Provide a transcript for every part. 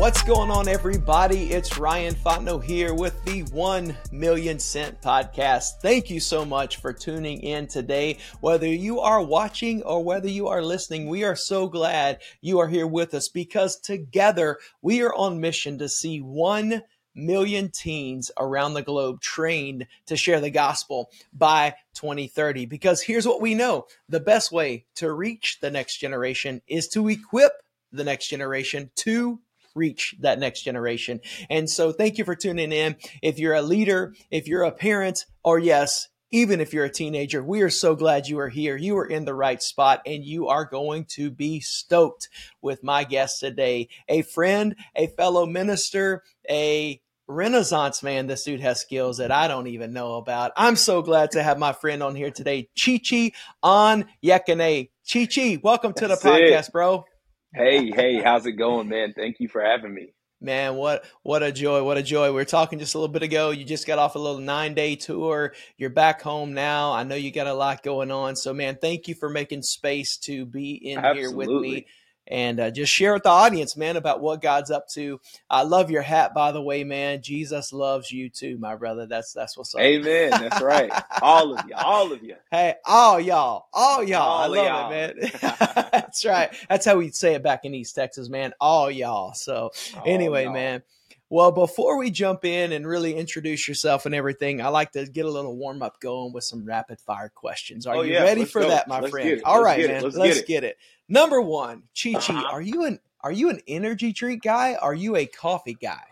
What's going on, everybody? It's Ryan Fontenot here with the 1 Million Sent Podcast. Thank you so much for tuning in today. Whether you are watching or whether you are listening, we are so glad you are here with us because together we are on mission to see 1 million teens around the globe trained to share the gospel by 2030. Because here's what we know the best way to reach the next generation is to equip the next generation to reach that next generation. And so thank you for tuning in. If you're a leader, if you're a parent, or yes, even if you're a teenager, we are so glad you are here. You are in the right spot and you are going to be stoked with my guest today. A friend, a fellow minister, a renaissance man. This dude has skills that I don't even know about. I'm so glad to have my friend on here today, Chichi on Yekane. Chichi, welcome to That's the podcast, it. bro. Hey, hey, how's it going, man? Thank you for having me. Man, what what a joy, what a joy. We were talking just a little bit ago. You just got off a little nine day tour. You're back home now. I know you got a lot going on. So man, thank you for making space to be in here with me Absolutely. And uh, just share with the audience, man, about what God's up to. I love your hat, by the way, man. Jesus loves you too, my brother. That's that's what's up. Amen. That's right. All of you. All of you. Hey, all y'all, all y'all. All I love y'all. it, man. That's right. That's how we say it back in East Texas, man. All y'all. So All anyway, y'all. man. Well, before we jump in and really introduce yourself and everything, I like to get a little warm up going with some rapid fire questions. Are Oh, you yeah. ready Let's for go. that, my Let's friend? All right, it. Let's get it. man. Let's Let's get get, it. it. Number one, Chi Chi, Uh-huh. are you an are you an energy drink guy? Are you a coffee guy?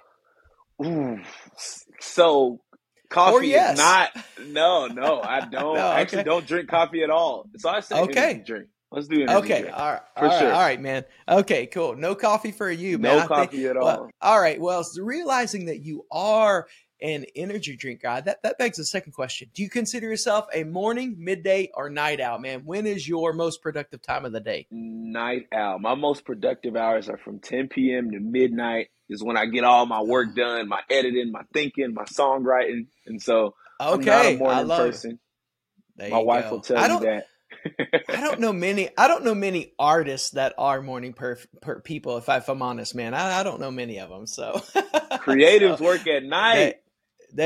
Ooh. So coffee yes. is not no, no, I don't. No, I actually don't drink coffee at all. So I say Okay. energy drink. Let's do it. Okay, all right, For all right, sure. all right, man. Okay, cool. No coffee for you, man. No I think- coffee at well, all. all right. Well, realizing that you are an energy drink guy, that that begs the second question: Do you consider yourself a morning, midday, or night owl, man? When is your most productive time of the day? Night owl. My most productive hours are from 10 p.m. to midnight. Is when I get all my work done, my editing, my thinking, my songwriting, and so I'm not a Okay, I morning person. My wife go. will tell you that. I don't know many. I don't know many artists that are morning per, per people. If, I, if I'm honest, man, I, I don't know many of them. So Creatives So, work at night. There,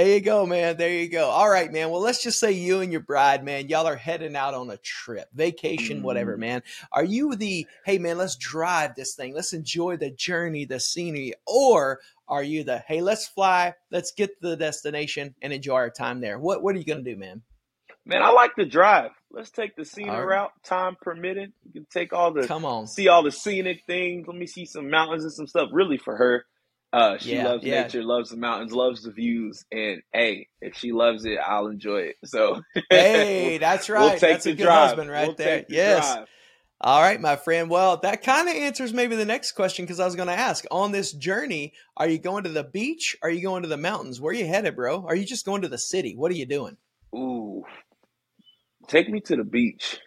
there you go, man. There you go. All right, man. Well, let's just say you and your bride, man, y'all are heading out on a trip, vacation, whatever, Mm. man. Are you the, hey, man, let's drive this thing, let's enjoy the journey, the scenery, or are you the, hey, let's fly, let's get to the destination and enjoy our time there? What What are you gonna do, man? Man, I like to drive. Let's take the scenic right. route, time permitting. You can take all the Come on. see all the scenic things. Let me see some mountains and some stuff. Really for her. Uh she Yeah, loves yeah. nature, loves the mountains, loves the views, and hey, if she loves it, I'll enjoy it. So Hey, we'll, that's we'll right. take That's a the good drive. husband right We'll there. the Yes. drive. All right, my friend. Well, that kind of answers maybe the next question because I was going to ask on this journey, are you going to the beach? Are you going to the mountains? Where are you headed, bro? Are you just going to the city? What are you doing? Ooh. Take me to the beach.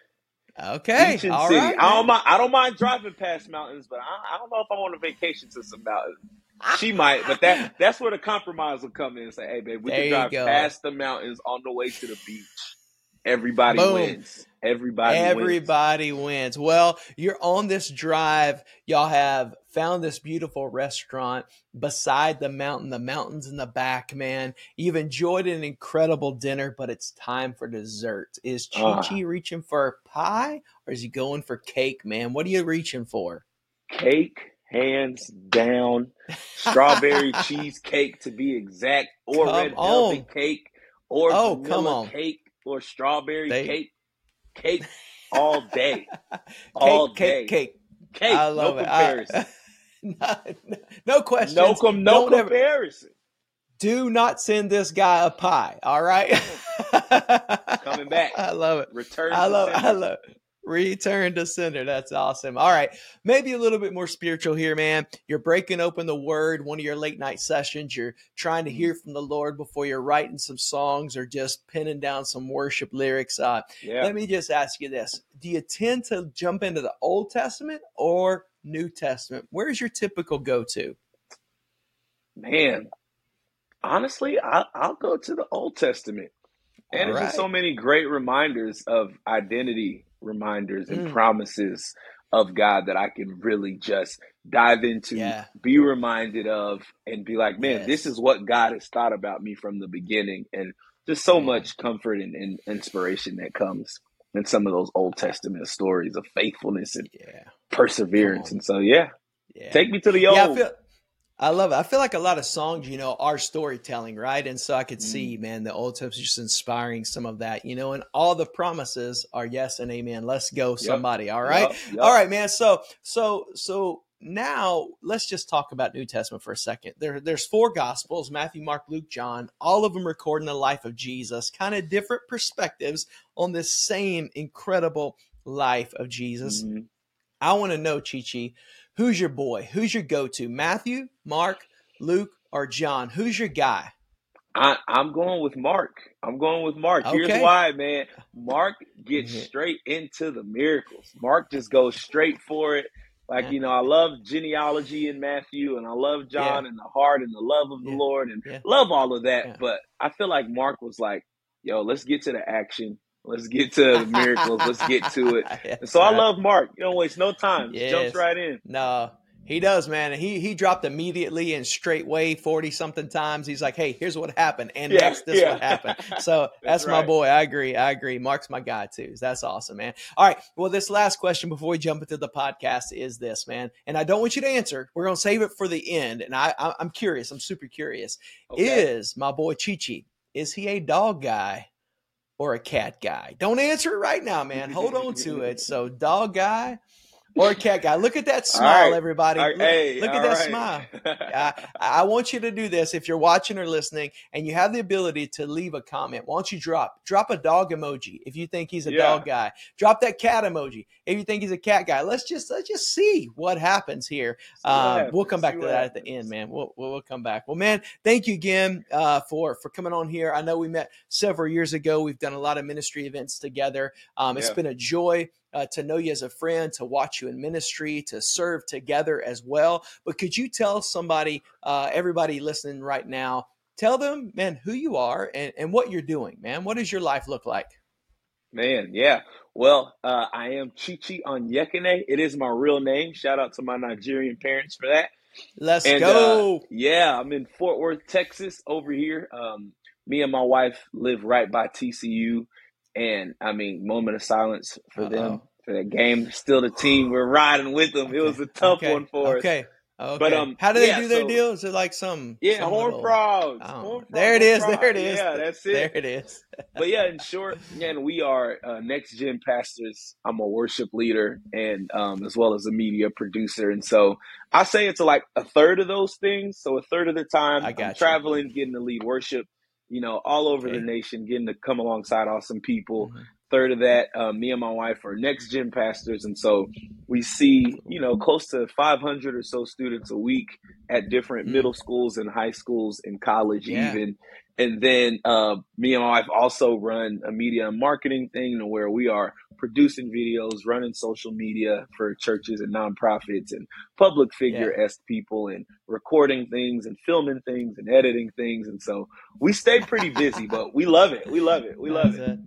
Okay. Beach and All city. right. I don't mind I don't mind driving past mountains, but I, I don't know if I want a vacation to some mountains. She might, but that that's where the compromise will come in and say, hey babe, we There can drive past the mountains on the way to the beach. Everybody Boom. wins. Everybody, wins. Everybody wins. Well, you're on this drive. Y'all have found this beautiful restaurant beside the mountain, the mountains in the back, man. You've enjoyed an incredible dinner, but it's time for dessert. Is Chi Ah. Chi reaching for pie or is he going for cake, man? What are you reaching for? Cake, hands down. Strawberry cheesecake to be exact, or Come red on. velvet cake, or Oh, come on. cake, or strawberry They- cake. Cake all day. All cake, day. cake, cake. Cake. I love no it. I- comparison. no, no questions. no com- no Don't ever- comparison. do not send this guy a pie. All right. Coming back. I love it. Return I love. I sender. love. Return to sender. That's awesome. All right. Maybe a little bit more spiritual here, man. You're breaking open the word, one of your late night sessions. You're trying to hear from the Lord before you're writing some songs or just pinning down some worship lyrics. Uh, Yeah. Let me just ask you this Do you tend to jump into the Old Testament or New Testament? Where's your typical go to? Man, honestly, I, I'll go to the Old Testament. And All there's just so many great reminders of identity reminders and Mm. promises of God that I can really just dive into, Yeah. be reminded of, and be like, man, this is what God has thought about me from the beginning. And just so much comfort and, and inspiration that comes in some of those Old Testament stories of faithfulness and Yeah. perseverance. And so, yeah, Yeah. take me to the old. I love it. I feel like a lot of songs, you know, are storytelling, right? And so I could Mm. see, man, the Old Testament just inspiring some of that, you know, and all the promises are yes and amen. Let's go, somebody. All right. Yup, yup. All right, man. So so so now let's just talk about New Testament for a second. There, there's four gospels, Matthew, Mark, Luke, John, all of them recording the life of Jesus, kind of different perspectives on this same incredible life of Jesus. Mhm. I want to know, Chi Chi, who's your boy? Who's your go to? Matthew, Mark, Luke, or John? Who's your guy? I, I'm going with Mark. I'm going with Mark. Here's why, man. Mark gets Mhm. straight into the miracles. Mark just goes straight for it. Like, Yeah. you know, I love genealogy in Matthew and I love John and the heart and the love of the Yeah. Lord and Yeah. love all of that. Yeah. But I feel like Mark was like, yo, let's get to the action. Let's get to the miracles. Let's get to it. Yes, so I right. love Mark. You don't waste no time. Yes. Jumps right in. No, he does, man. He he dropped immediately and straightway forty something times. He's like, "Hey, here's what happened," and Yeah, next this yeah. what happened. So that's, my right. boy. I agree. I agree. Mark's my guy too. That's awesome, man. All right. Well, this last question before we jump into the podcast is this, man. And I don't want you to answer. We're gonna save it for the end. And I, I I'm curious. I'm super curious. Okay. Is my boy Chi Chi? Is he a dog guy or a cat guy? Don't answer it right now, man. Hold on to it. So, dog guy or cat guy? Look at that smile, right. everybody. All Look, hey, look at that right. smile. I, I want you to do this if you're watching or listening and you have the ability to leave a comment. Why don't you drop drop a dog emoji if you think he's a Yeah. dog guy. Drop that cat emoji if you think he's a cat guy. Let's just let's just see what happens here. What Um, happens, we'll come back see to that at the end, man. We'll, we'll we'll come back. Well, man, thank you again uh, for for coming on here. I know we met several years ago. We've done a lot of ministry events together. Um, it's Yeah. been a joy uh, to know you as a friend, to watch you in ministry, to serve together as well. But could you tell somebody, uh, everybody listening right now, tell them, man, who you are and, and what you're doing, man? What does your life look like? Man, yeah. Well, uh, I am Chichi Onyekanne. It is my real name. Shout out to my Nigerian parents for that. Let's And go. uh, yeah, I'm in Fort Worth, Texas, over here. Um, me and my wife live right by TCU, and I mean, moment of silence for them Uh-oh. for that game. Still the team. We're riding with them. It was a tough okay. one for us. Okay. Okay. But, um, how do they yeah, do their so- deal? Is it like some? Yeah, some horn little- frogs. Oh, Horn frog, there it is. frog. There it is. Yeah, that's it. There it is. but yeah, in short, again, we are uh, next gen pastors. I'm a worship leader and um, as well as a media producer, and so I say it's like a third of those things. So a third of the time, I I'm traveling, getting to lead worship, you know, all over the nation, getting to come alongside awesome people. Mhm. Third of that, uh, me and my wife are next gen pastors, and so we see, you know, close to 500 or so students a week at different Mm. middle schools and high schools and college, Yeah. even. And then uh, me and my wife also run a media and marketing thing where we are producing videos, running social media for churches and nonprofits and public figure esque people, and recording things and filming things and editing things. And so we stay pretty busy, but we love it. We love it. We love That's it.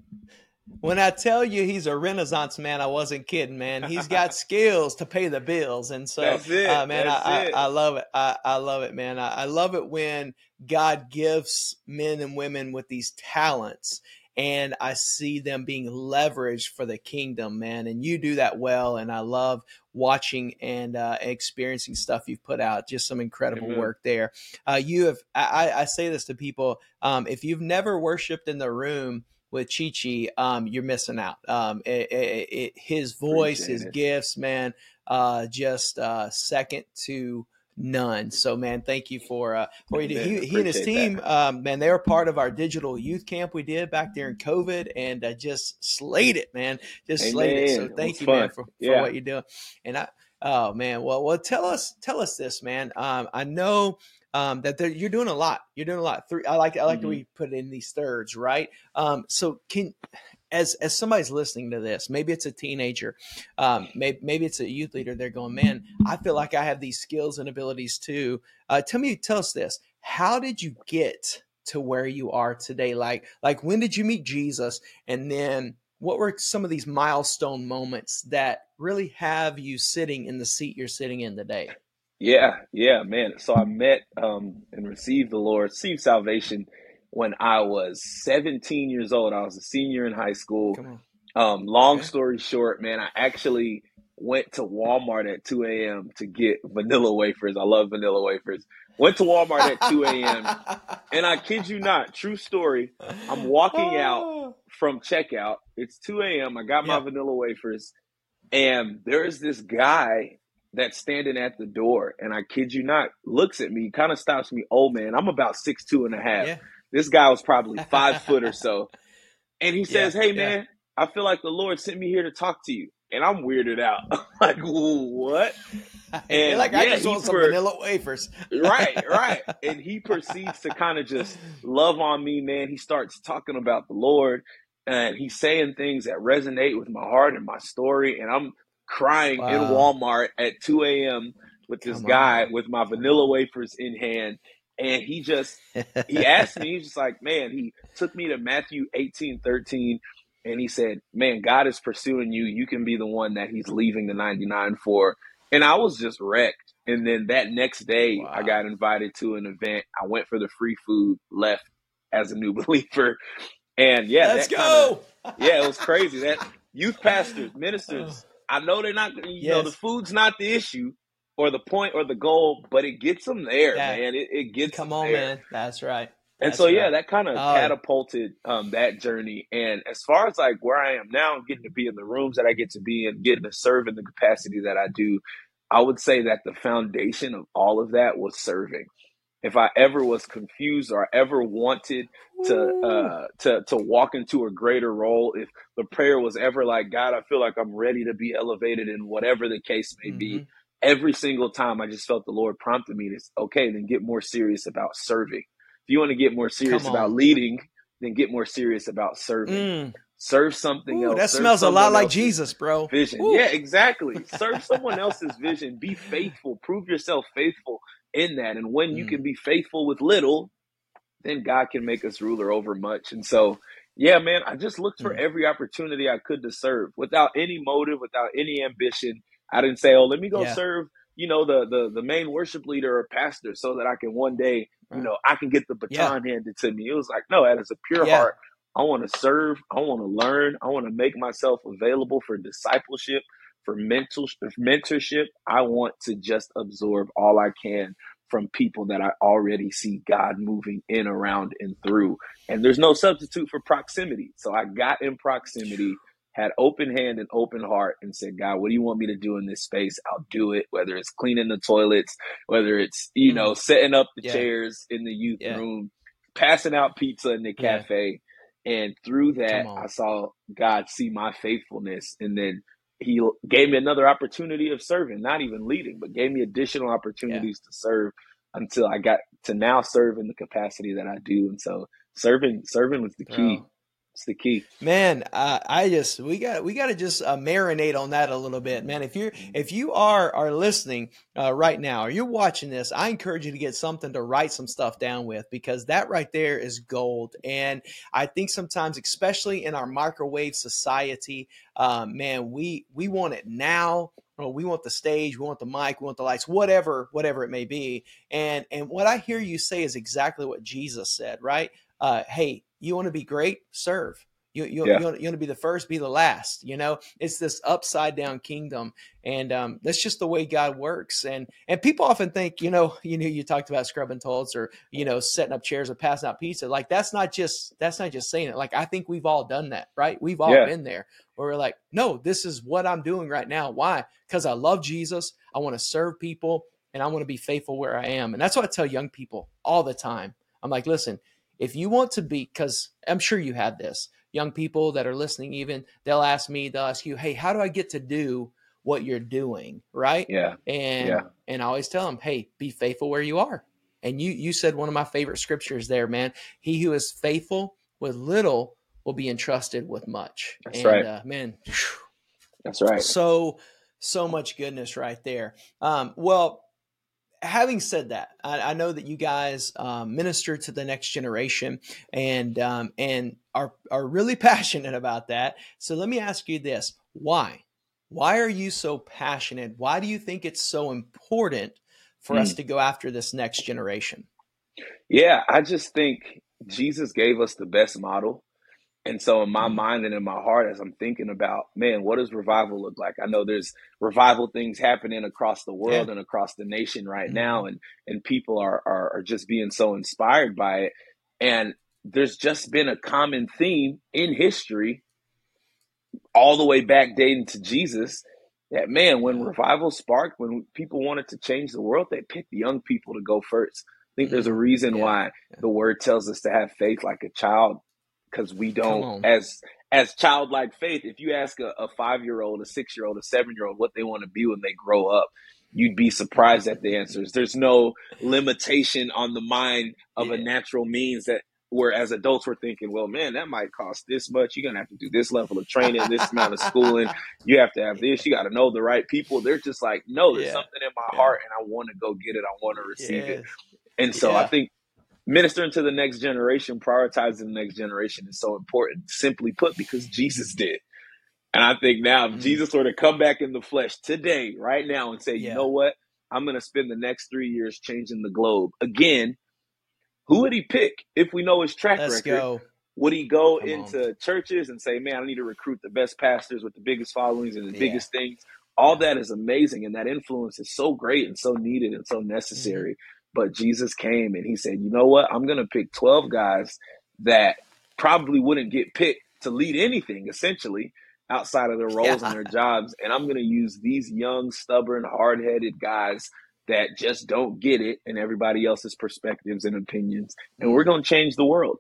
When I tell you he's a renaissance man, I wasn't kidding, man. He's got skills to pay the bills, and so, uh, man, I. I, I love it. I, I love it, man. I, I love it when God gives men and women with these talents, and I see them being leveraged for the kingdom, man. And you do that well, and I love watching and uh, experiencing stuff you've put out. Just some incredible Amen. work there. Uh, you have. I, I I say this to people: um, if you've never worshipped in the room with Chi Chi, um, you're missing out. Um, it, it, it, his voice, Appreciate his it. gifts, man, uh, just uh, second to none. So, man, thank you for uh, for you. He, he and his team, um, man, they were part of our digital youth camp we did back during COVID, and uh, just slayed it, man. Just slayed it. So, Amen. It thank was you, man, for, for Yeah. what you're doing. And I, oh man, well, well, tell us, tell us this, man. Um, I know um, that you're doing a lot. You're doing a lot. Three. I like. I like that Mhm. we put in these thirds, right? Um, so can as as somebody's listening to this, maybe it's a teenager, um, maybe maybe it's a youth leader. They're going, man, I feel like I have these skills and abilities too. Uh, tell me, tell us this. How did you get to where you are today? Like like when did you meet Jesus, and then what were some of these milestone moments that really have you sitting in the seat you're sitting in today? Yeah, yeah, man. So I met um, and received the Lord, received salvation when I was 17 years old. I was a senior in high school. Um, long okay. story short, man, I actually went to Walmart at 2 a.m. to get vanilla wafers. I love vanilla wafers. Went to Walmart at 2 a.m. and I kid you not, true story. I'm walking out oh. from checkout. It's 2 a.m. I got my yep. vanilla wafers, and there's this guy that's standing at the door, and I kid you not, looks at me, kind of stops me. Oh man, I'm about six two and a half. Yeah. This guy was probably five foot or so. And he says, yeah, Hey man, yeah. I feel like the Lord sent me here to talk to you and I'm weirded out. like, what? And like, I just want some per- vanilla wafers. right, right. And he proceeds to kind of just love on me, man. He starts talking about the Lord and he's saying things that resonate with my heart and my story. And I'm crying wow. in Walmart at 2 a.m. with this Come guy on. with my vanilla wafers in hand. And he just, he asked me, he's just like, man, he took me to Matthew 18, 13 and he said, "Man, God is pursuing you. You can be the one that He's leaving the 99 for." And I was just wrecked. And then that next day, wow. I got invited to an event. I went for the free food, left as a new believer, and yeah, let's go. Kinda, yeah, it was crazy. That youth pastors, oh. ministers, I know they're not. You yes. know, the food's not the issue or the point or the goal, but it gets them there, yeah. man. It, it gets come on, there. man. That's right. And so, right. yeah, that kind of oh. catapulted um, that journey. And as far as like where I am now, getting to be in the rooms that I get to be in, getting to serve in the capacity that I do, I would say that the foundation of all of that was serving. If I ever was confused or ever wanted to uh, to to walk into a greater role, if the prayer was ever like, God, I feel like I'm ready to be elevated in whatever the case may mm-hmm. be, every single time I just felt the Lord prompted me to, okay, then get more serious about serving if you want to get more serious about leading, then get more serious about serving. Mm. Serve something Ooh, else. That smells a lot like Jesus, bro. Vision. Ooh. Yeah, exactly. Serve someone else's vision. Be faithful. Prove yourself faithful in that. And when mm. you can be faithful with little, then God can make us ruler over much. And so, yeah, man, I just looked for mm. every opportunity I could to serve without any motive, without any ambition. I didn't say, oh, let me go yeah. serve you know, the the the main worship leader or pastor so that I can one day, you know, I can get the baton yeah. handed to me. It was like, no, that is a pure yeah. heart. I want to serve. I want to learn. I want to make myself available for discipleship, for mental mentorship. I want to just absorb all I can from people that I already see God moving in, around, and through. And there's no substitute for proximity. So I got in proximity had open hand and open heart and said, God, what do you want me to do in this space? I'll do it, whether it's cleaning the toilets, whether it's, you know, mm-hmm. setting up the yeah. chairs in the youth yeah. room, passing out pizza in the cafe. Yeah. And through that, I saw God see my faithfulness. And then he gave me another opportunity of serving, not even leading, but gave me additional opportunities to serve until I got to now serve in the capacity that I do. And so serving, serving was the key. It's the key, man. Uh, I just we got we got to just uh, marinate on that a little bit, man. If you're if you are are listening uh, right now, or you're watching this, I encourage you to get something to write some stuff down with because that right there is gold. And I think sometimes, especially in our microwave society, um, man, we we want it now we want the stage, we want the mic, we want the lights, whatever, whatever it may be. And and what I hear you say is exactly what Jesus said, right? Uh, hey, you want to be great? Serve. You, you, yeah. you, want, you, want, to be the first, be the last. You know, it's this upside down kingdom, and um, that's just the way God works. And and people often think, you know, you know, you talked about scrubbing toilets or you know, setting up chairs or passing out pizza. Like that's not just that's not just saying it. Like I think we've all done that, right? We've all yeah. been there. Where we're like, no, this is what I'm doing right now. Why? Because I love Jesus. I want to serve people, and I want to be faithful where I am. And that's what I tell young people all the time. I'm like, listen, if you want to be, because I'm sure you had this, young people that are listening, even they'll ask me, they'll ask you, hey, how do I get to do what you're doing? Right. Yeah. And, yeah. and I always tell them, hey, be faithful where you are. And you, you said one of my favorite scriptures there, man. He who is faithful with little will be entrusted with much. That's and, right. Uh, man. That's right. So, so much goodness right there. Um, well, having said that, I, I, know that you guys um, minister to the next generation and um, and are are really passionate about that. So let me ask you this: Why? Why are you so passionate? Why do you think it's so important for mm. us to go after this next generation? Yeah, I just think Jesus gave us the best model. And so in my mm-hmm. mind and in my heart, as I'm thinking about, man, what does revival look like? I know there's revival things happening across the world yeah. and across the nation right mm-hmm. now, and and people are, are are just being so inspired by it. And there's just been a common theme in history, all the way back dating to Jesus, that man, when revival sparked, when people wanted to change the world, they picked young people to go first. I think there's a mm-hmm. reason yeah. why the word tells us to have faith like a child because we don't as as childlike faith if you ask a, a five year old a six year old a seven year old what they want to be when they grow up you'd be surprised at the answers. There's no limitation on the mind of yeah. a natural means that whereas adults were thinking well man that might cost this much. You're gonna have to do this level of training this amount of schooling. You have to have this. You got to know the right people. They're just like no there's yeah. something in my yeah. heart and i want to go get it. I want to receive it. And so i think ministering to the next generation, prioritizing the next generation is so important, simply put, because Jesus did. And I think now if mm-hmm. Jesus were to come back in the flesh today, right now, and say, yeah. you know what? I'm going to spend the next three years changing the globe. Again, who would he pick if we know his track Let's record? Go. Would he go come into on. churches and say, man, I need to recruit the best pastors with the biggest followings and the yeah. biggest things? All that is amazing. And that influence is so great and so needed and so necessary. Mm-hmm. But Jesus came and he said, you know what? I'm going to pick 12 guys that probably wouldn't get picked to lead anything, essentially, outside of their roles yeah. and their jobs. And I'm going to use these young, stubborn, hard headed guys that just don't get it and everybody else's perspectives and opinions. And we're mm-hmm. going to change the world.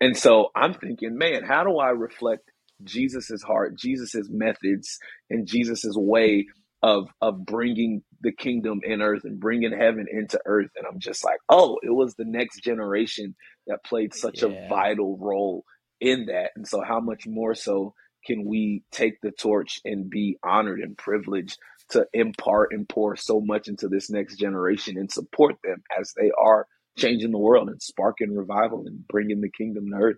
And so I'm thinking, man, how do I reflect Jesus's heart, Jesus's methods, and Jesus's way of of bringing the kingdom in earth and bringing heaven into earth. And i'm just like oh it was the next generation that played such yeah. a vital role in that. And so how much more so can we take the torch and be honored and privileged to impart and pour so much into this next generation and support them as they are changing the world and sparking revival and bringing the kingdom to earth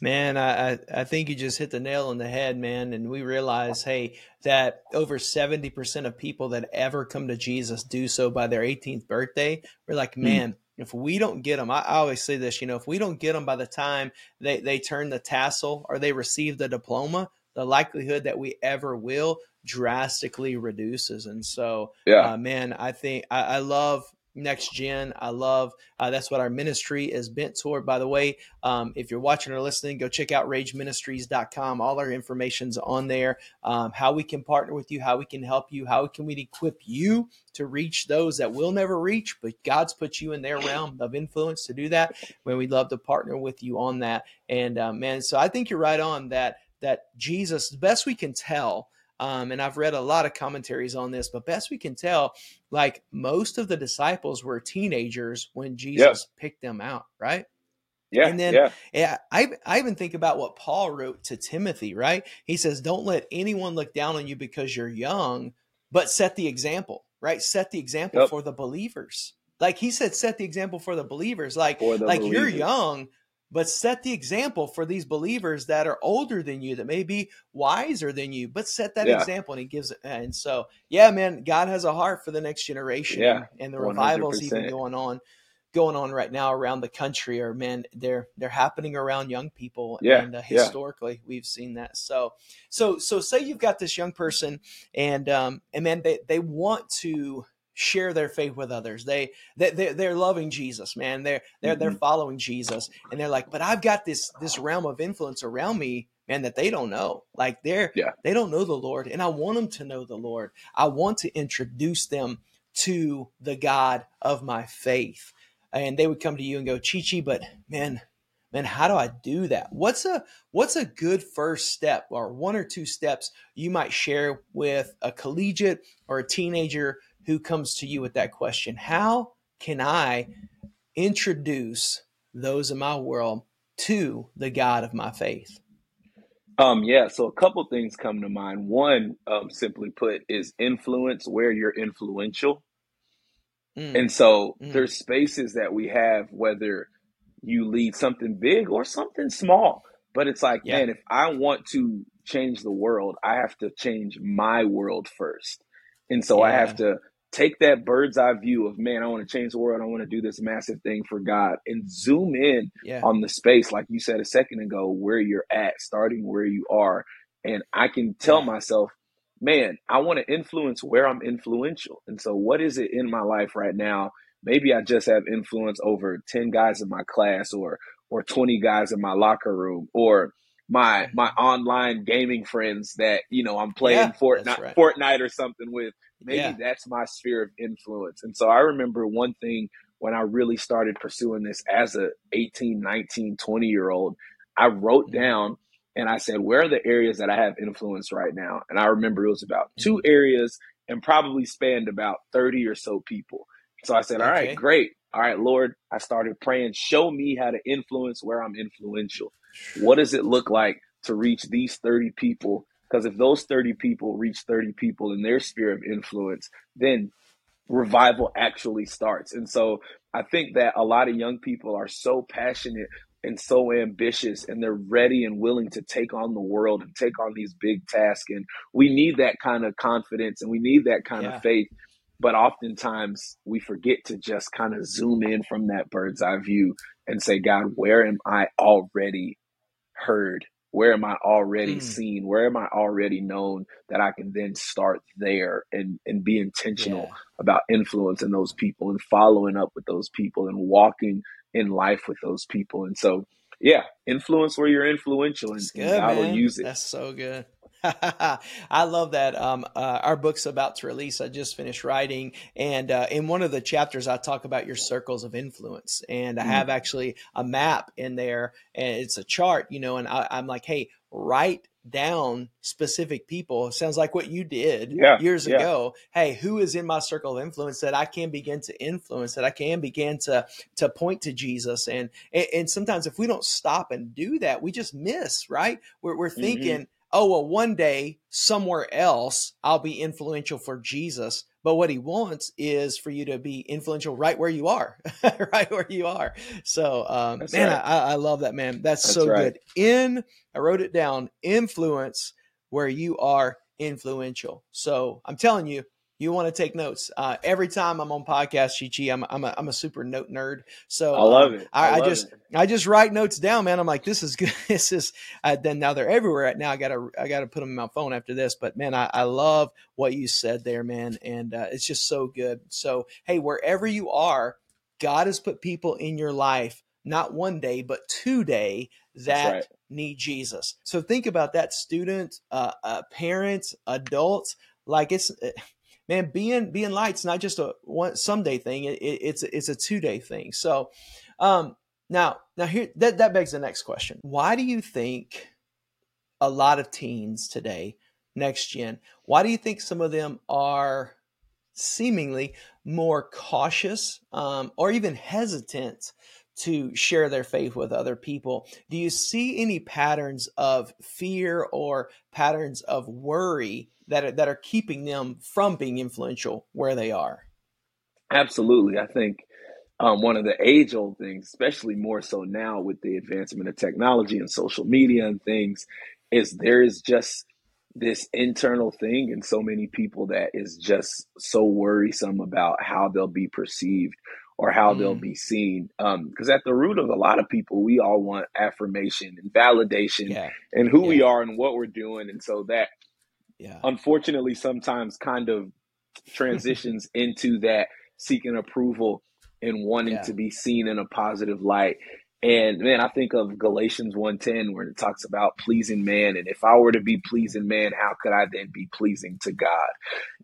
Man, I, I think you just hit the nail on the head, man. And we realize, hey, that over 70% of people that ever come to Jesus do so by their 18th birthday. We're like, hmm. man, mm. if we don't get them, I, I, always say this, you know, if we don't get them by the time they, they turn the tassel or they receive the diploma, the likelihood that we ever will drastically reduces. And so, yeah, uh, man, I think I, I love next gen. I love uh, that's what our ministry is bent toward. By the way, um, if you're watching or listening, go check out rageministries.com. All our information's on there. Um, how we can partner with you, how we can help you, how can we equip you to reach those that will never reach, but God's put you in their realm of influence to do that. When we'd love to partner with you on that. And uh, man, so I think you're right on that. That Jesus, the best we can tell um, and I've read a lot of commentaries on this, but best we can tell, like most of the disciples were teenagers when Jesus yeah. picked them out, right? Yeah. And then yeah. yeah, I I even think about what Paul wrote to Timothy, right? He says, Don't let anyone look down on you because you're young, but set the example, right? Set the example yep. for the believers. Like he said, set the example for the believers. Like, like believers. you're young, but set the example for these believers that are older than you that may be wiser than you but set that yeah. example and he gives it and so yeah man god has a heart for the next generation yeah, and the 100%. revivals even going on going on right now around the country or man they're they're happening around young people yeah, and uh, historically yeah. we've seen that so so so say you've got this young person and um and man they they want to share their faith with others. They they they're, they're loving Jesus, man. They're they're mm-hmm. they're following Jesus, and they're like, but I've got this this realm of influence around me, man, that they don't know. Like they're yeah. they don't know the Lord, and I want them to know the Lord. I want to introduce them to the God of my faith, and they would come to you and go, Chichi, but man. Man, how do I do that? What's a what's a good first step or one or two steps you might share with a collegiate or a teenager who comes to you with that question How can I introduce those in my world to the God of my faith? Um, yeah, so a couple things come to mind. One, um, simply put, is influence where you're influential. Mm. And so mm. there's spaces that we have, whether you lead something big or something small. But it's like, yeah. man, if I want to change the world, I have to change my world first. And so yeah. I have to take that bird's eye view of, man, I want to change the world. I want to do this massive thing for God and zoom in yeah. on the space, like you said a second ago, where you're at, starting where you are. And I can tell myself, man, I want to influence where I'm influential. And so, what is it in my life right now? Maybe I just have influence over 10 guys in my class or or 20 guys in my locker room or my my online gaming friends that you know I'm playing yeah, Fortnite right. Fortnite or something with. Maybe yeah. that's my sphere of influence. And so I remember one thing when I really started pursuing this as a 18, 19, 20 year old, I wrote mm-hmm. down and I said, where are the areas that I have influence right now? And I remember it was about two mm-hmm. areas and probably spanned about 30 or so people. So I said, all right, okay. great. All right, Lord, I started praying, show me how to influence where I'm influential. What does it look like to reach these 30 people? Because if those 30 people reach 30 people in their sphere of influence, then revival actually starts. And so I think that a lot of young people are so passionate and so ambitious and they're ready and willing to take on the world and take on these big tasks. And we need that kind of confidence and we need that kind yeah. of faith but oftentimes we forget to just kind of zoom in from that bird's eye view and say, God, where am I already heard? Where am I already mm. seen? Where am I already known that I can then start there and, and be intentional yeah. about influencing those people and following up with those people and walking in life with those people? And so, yeah, influence where you're influential and, good, God man. will use it. That's so good. I love that. Um, uh, our book's about to release. I just finished writing, and uh, in one of the chapters, I talk about your circles of influence, and I have mm. actually a map in there, and it's a chart, you know. And I, I'm like, hey, write down specific people. Sounds like what you did yeah, years yeah. ago. Hey, who is in my circle of influence that I can begin to influence, that I can begin to to point to Jesus? And and, and sometimes if we don't stop and do that, we just miss. Right? We're, we're mm-hmm. thinking. Mm-hmm oh, well, one day somewhere else I'll be influential for Jesus. But what he wants is for you to be influential right where you are, right where you are. So, um, man, right. I, I, love that, man. That's, That's so right. good. In, I wrote it down, influence where you are influential. So I'm telling you, you want to take notes. Uh, every time I'm on podcast, Chi Chi, I'm I'm a, I'm a super note nerd. So I love it. I, I, love I just it. I just write notes down, man. I'm like, this is good. this is uh, then now they're everywhere. Right now, I gotta I gotta put them in my phone after this. But man, I, I love what you said there, man, and uh, it's just so good. So hey, wherever you are, God has put people in your life, not one day, but today that. Right. Need Jesus. So think about that student, uh, uh parents, adults. Like it's man, being being light's not just a one someday thing. It, it, it's it's a two day thing. So, um, now now here that that begs the next question: Why do you think a lot of teens today, next gen, why do you think some of them are seemingly more cautious um, or even hesitant to share their faith with other people. Do you see any patterns of fear or patterns of worry that are, that are keeping them from being influential where they are? Absolutely. I think um, one of the age old things, especially more so now with the advancement of technology and social media and things, is there is just this internal thing in so many people that is just so worrisome about how they'll be perceived or how mm. they'll be seen. Because um, at the root of a lot of people, we all want affirmation and validation yeah. and who yeah. we are and what we're doing. And so that, yeah. unfortunately, sometimes kind of transitions into that seeking approval and wanting yeah. to be seen in a positive light. And man, I think of Galatians 1:10 where it talks about pleasing man and if I were to be pleasing man, how could I then be pleasing to God?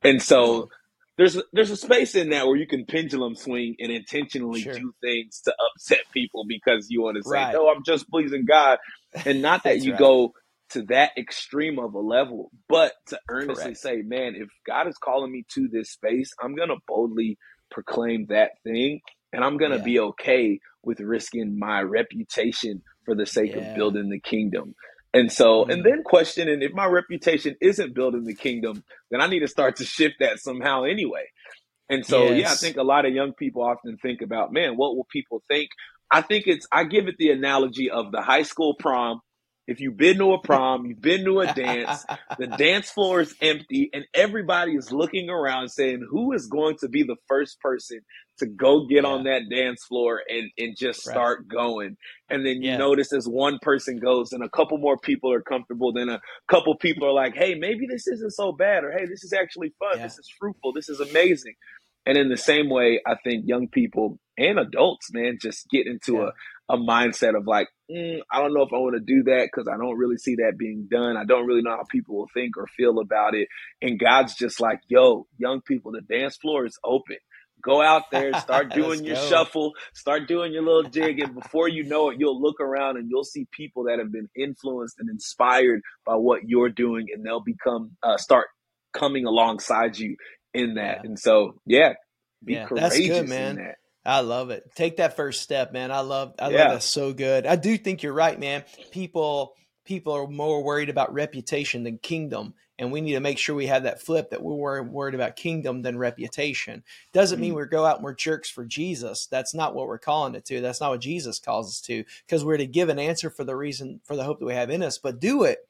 And so there's there's a space in that where you can pendulum swing and intentionally sure. do things to upset people because you want to say, right. "No, I'm just pleasing God," and not that you right. go to that extreme of a level, but to earnestly Correct. say, "Man, if God is calling me to this space, I'm gonna boldly proclaim that thing, and I'm gonna yeah. be okay with risking my reputation for the sake yeah. of building the kingdom." And so, and mm-hmm. then questioning if my reputation isn't building the kingdom, then I need to start to shift that somehow anyway. And so, yes. yeah, I think a lot of young people often think about, man, what will people think? I think it's, I give it the analogy of the high school prom. If you've been to a prom, you've been to a dance, the dance floor is empty, and everybody is looking around saying, who is going to be the first person to go get yeah. on that dance floor and, and just start right. going. And then you yeah. notice as one person goes and a couple more people are comfortable, then a couple people are like, hey, maybe this isn't so bad, or hey, this is actually fun, yeah. this is fruitful, this is amazing. And in the same way, I think young people and adults, man, just get into a, a mindset of like, mm, I don't know if I want to do that because I don't really see that being done. I don't really know how people will think or feel about it. And God's just like, yo, young people, the dance floor is open. Go out there, start doing your go. shuffle, start doing your little jig, and before you know it, you'll look around and you'll see people that have been influenced and inspired by what you're doing, and they'll become uh, start coming alongside you in that. Yeah. And so, yeah, be yeah, courageous that's good, man. I love it. Take that first step, man. I love I yeah. love that so good. I do think you're right, man. People people are more worried about reputation than kingdom and we need to make sure we have that flip that we're worried about kingdom than reputation doesn't mean mm-hmm. we go out and we're jerks for jesus that's not what we're calling it to that's not what jesus calls us to because we're to give an answer for the reason for the hope that we have in us but do it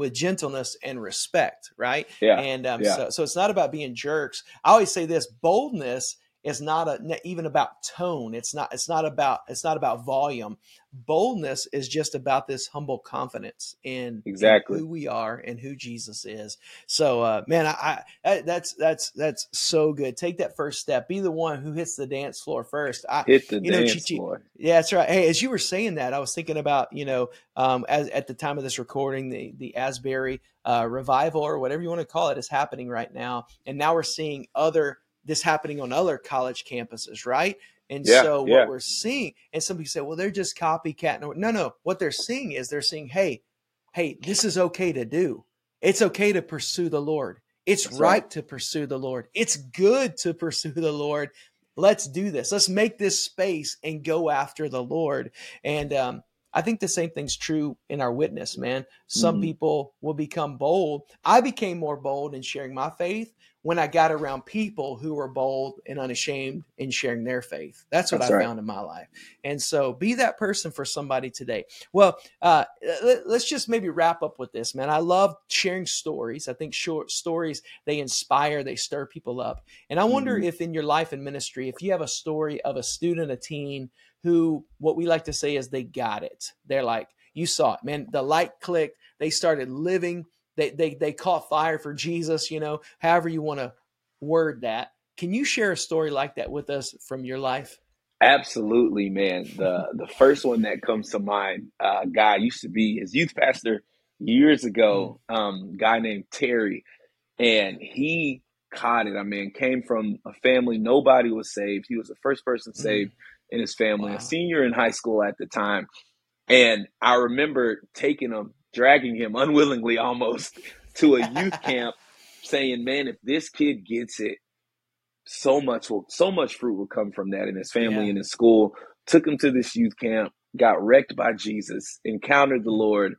with gentleness and respect right yeah and um, yeah. So, so it's not about being jerks i always say this boldness is not a, even about tone. It's not it's not about it's not about volume. Boldness is just about this humble confidence in exactly. in who we are and who jesus is. So uh man I, I that's that's that's so good. Take that first step. Be the one who hits the dance floor first. I, hit the you dance know, floor. yeah that's right. Hey as you were saying that i was thinking about you know um as at the time of this recording the the asbury uh revival or whatever you want to call it is happening right now. And now we're seeing other this happening on other college campuses, right? And yeah, so what yeah. we're seeing, and somebody say, well, they're just copycatting. No, no. What they're seeing is they're saying, hey, hey, this is okay to do. It's okay to pursue the Lord. It's right, right to pursue the Lord. It's good to pursue the Lord. Let's do this. Let's make this space and go after the Lord. And um, I think the same thing's true in our witness, man. Some mm-hmm. people will become bold. I became more bold in sharing my faith when I got around people who were bold and unashamed in sharing their faith. That's what That's I right. found in my life. And so be that person for somebody today. Well, uh, let's just maybe wrap up with this, man. I love sharing stories. I think short stories, they inspire, they stir people up. And I wonder mm-hmm. if in your life and ministry, if you have a story of a student, a teen who, what we like to say is they got it. They're like, you saw it, man. The light clicked. They started living they they they caught fire for Jesus, you know, however you want to word that. Can you share a story like that with us from your life? Absolutely, man. The the first one that comes to mind, uh, guy used to be his youth pastor years ago. Mm. Um, guy named Terry, and he caught it. I mean, came from a family nobody was saved. He was the first person mm. saved in his family, wow. a senior in high school at the time. And I remember taking him dragging him unwillingly almost to a youth camp saying, man, if this kid gets it, so much will, so much fruit will come from that in his family yeah. and his school. Took him to this youth camp, got wrecked by Jesus, encountered the Lord,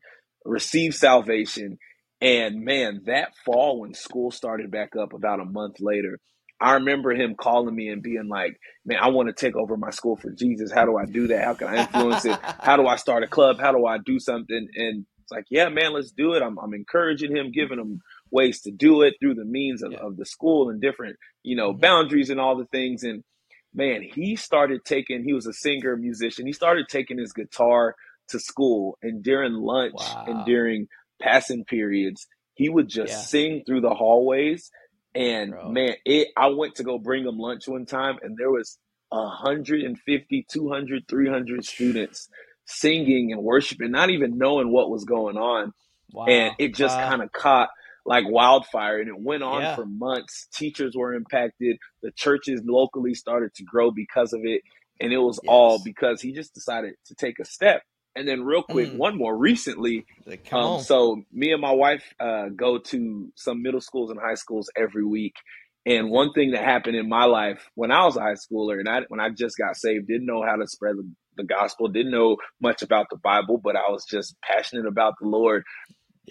received salvation. And man, that fall when school started back up about a month later, I remember him calling me and being like, "Man, I want to take over my school for Jesus. How do I do that? How can I influence it? How do I start a club? How do I do something?" And it's like, yeah, man, let's do it. I'm, I'm encouraging him, giving him ways to do it through the means of, yeah. of the school and different, you know, mm-hmm. boundaries and all the things. And man, he started taking, he was a singer, musician. He started taking his guitar to school and during lunch wow. and during passing periods, he would just yeah. sing through the hallways. And Bro. man, it, I went to go bring him lunch one time and there was 150, 200, 300 students singing and worshiping, not even knowing what was going on. Wow. And it just wow. kind of caught like wildfire and it went on yeah. for months. Teachers were impacted. The churches locally started to grow because of it. And it was yes. all because he just decided to take a step. And then, real quick, mm. one more recently. Um, so, me and my wife uh, go to some middle schools and high schools every week. And one thing that happened in my life when I was a high schooler and I, when I just got saved, didn't know how to spread the the gospel, didn't know much about the Bible, but I was just passionate about the Lord.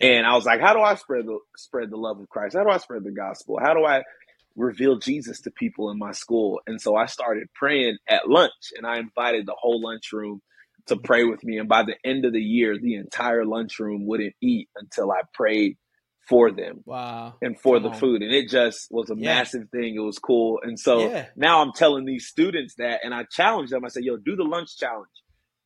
And I was like, how do I spread the spread the love of Christ? How do I spread the gospel? How do I reveal Jesus to people in my school. And so I started praying at lunch and I invited the whole lunchroom to pray with me. And by the end of the year, the entire lunchroom wouldn't eat until I prayed for them. Wow. And for Come the on. food. And it just was a yeah. massive thing. It was cool. And so yeah. now I'm telling these students that and I challenge them. I say, yo, do the lunch challenge.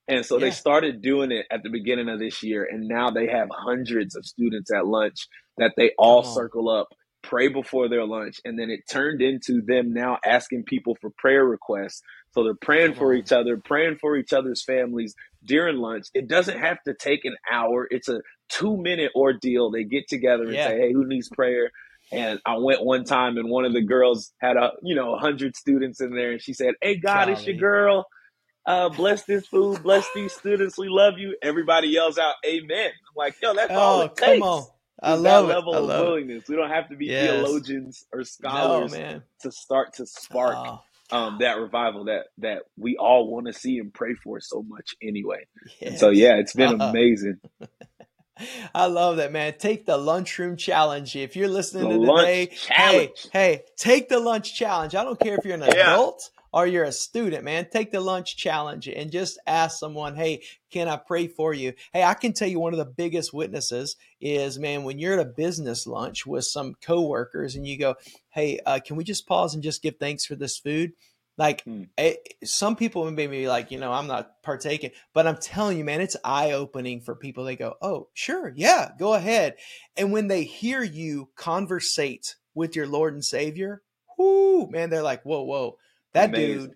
And so yeah. they started doing it at the beginning of this year. And now they have hundreds of students at lunch that they all circle up pray before their lunch and then it turned into them now asking people for prayer requests so they're praying for each other praying for each other's families during lunch it doesn't have to take an hour it's a two minute ordeal they get together and yeah. say hey who needs prayer and I went one time and one of the girls had a you know a hundred students in there and she said hey God it's your girl uh, bless this food, bless these students. We love you. Everybody yells out, "Amen!" I'm like, yo, that's oh, all it takes. Come on. I love that level of willingness. It. We don't have to be yes. theologians or scholars no, to start to spark oh. Um, that revival that that we all want to see and pray for so much anyway. Yes. So yeah, it's been uh amazing. I love that, man. Take the lunchroom challenge. If you're listening the to today, hey, hey, take the lunch challenge. I don't care if you're an yeah. adult or you're a student, man, take the lunch challenge and just ask someone, hey, can I pray for you? Hey, I can tell you one of the biggest witnesses is, man, when you're at a business lunch with some coworkers and you go, hey, uh, can we just pause and just give thanks for this food? Like hmm. it, eh, some people may be like, you know, I'm not partaking, but I'm telling you, man, it's eye opening for people. They go, oh, sure, yeah, go ahead. And when they hear you conversate with your Lord and Savior, whoo, man, they're like, whoa, whoa, that Amazing. dude,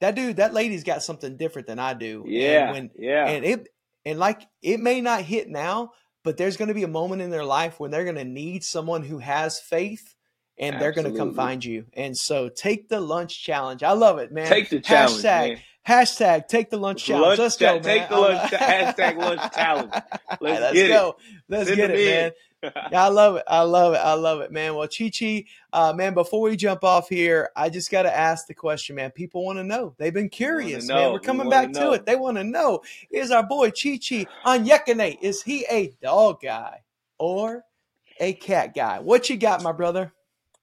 that dude, that lady's got something different than I do. Yeah. And when, yeah. And it, and like, it may not hit now, but there's going to be a moment in their life when they're going to need someone who has faith and Absolutely. they're going to come find you. And so take the lunch challenge. I love it, man. Take the challenge. Hashtag, man. hashtag take the lunch challenge. Let's go, man. Take the lunch, hashtag lunch challenge. Let's, Let's get go. It. Let's Send get it, in. man. I love it. I love it. I love it, man. Well, Chichi, uh, man, before we jump off here, I just got to ask the question, man. People want to know. They've been curious, man. We're coming we back to, it. They want to know is our boy Chi Chi on Yekane, is he a dog guy or a cat guy? What you got, my brother?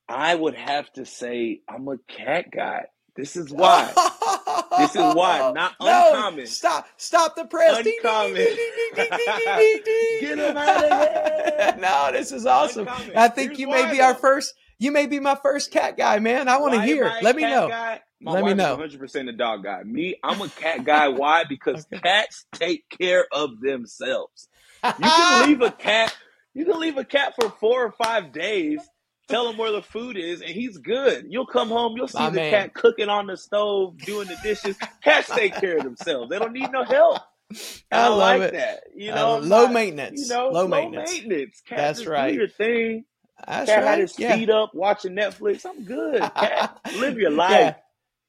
I would have to say I'm a cat guy. This is why. this is why. Not no, uncommon. Stop. Stop the press. Uncommon. Get him out of here. No, this is awesome. Uncommon. I think Here's you may be though. our first. You may be my first cat guy, man. I want to hear. Let me know. Guy? My Let me know. 100% a dog guy. Me, I'm a cat guy. Why? Because okay. cats take care of themselves. You can leave a cat. You can leave a cat for four or five days tell him where the food is, and he's good. You'll come home, you'll see My the man. cat cooking on the stove, doing the dishes. Cats take care of themselves. They don't need no help. I, I like it. that. You know, uh, low not, maintenance. You know, low, low maintenance. maintenance. Cat, That's right. Do your thing. That's cat right. had his yeah. feet up watching Netflix. I'm good. Cat, live your life. Yeah.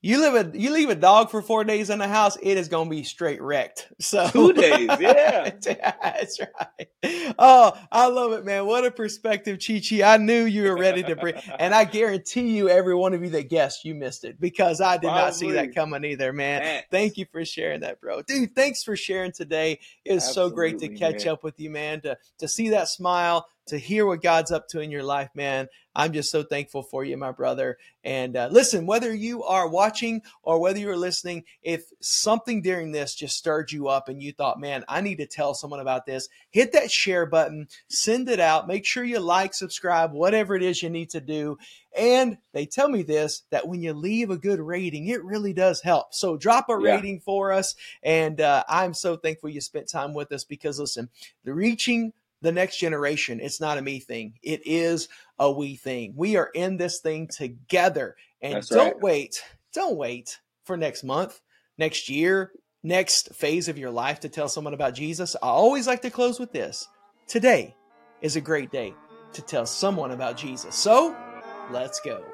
You live a you leave a dog for four days in the house, it is gonna be straight wrecked. So two days, yeah. That's right. Oh, I love it, man. What a perspective, Chichi. I knew you were ready to bring and I guarantee you every one of you that guessed you missed it because I did Probably. not see that coming either, man. Thanks. Thank you for sharing that, bro. Dude, thanks for sharing today. It was so great to catch man. up with you, man, to to see that smile, to hear what God's up to in your life, man. I'm just so thankful for you, my brother. And uh, listen, whether you are watching or whether you're listening, if something during this just stirred you up and you thought, man, I need to tell someone about this, hit that share button, send it out. Make sure you like, subscribe, whatever it is you need to do. And they tell me this that when you leave a good rating, it really does help. So drop a yeah. rating for us. And uh, I'm so thankful you spent time with us because, listen, the reaching the next generation. It's not a me thing. It is a we thing. We are in this thing together. And That's don't right. wait. Don't wait for next month, next year, next phase of your life to tell someone about Jesus. I always like to close with this. Today is a great day to tell someone about Jesus. So let's go.